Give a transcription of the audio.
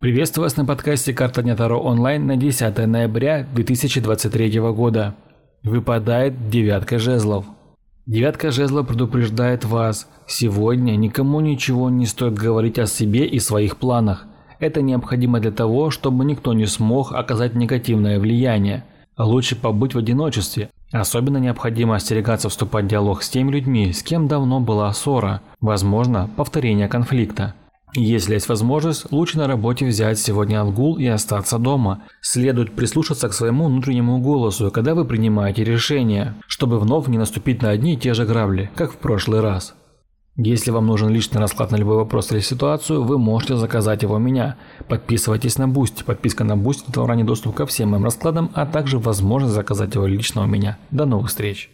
Приветствую вас на подкасте «Карта Дня Таро онлайн» на 10 ноября 2023 года. Выпадает девятка жезлов. Девятка жезлов предупреждает вас, сегодня никому ничего не стоит говорить о себе и своих планах. Это необходимо для того, чтобы никто не смог оказать негативное влияние. Лучше побыть в одиночестве. Особенно необходимо остерегаться вступать в диалог с теми людьми, с кем давно была ссора, возможно, повторение конфликта. Если есть возможность, лучше на работе взять сегодня отгул и остаться дома. Следует прислушаться к своему внутреннему голосу, когда вы принимаете решение, чтобы вновь не наступить на одни и те же грабли, как в прошлый раз. Если вам нужен личный расклад на любой вопрос или ситуацию, вы можете заказать его у меня. Подписывайтесь на Boosty. Подписка на Boosty – это ранний доступ ко всем моим раскладам, а также возможность заказать его лично у меня. До новых встреч!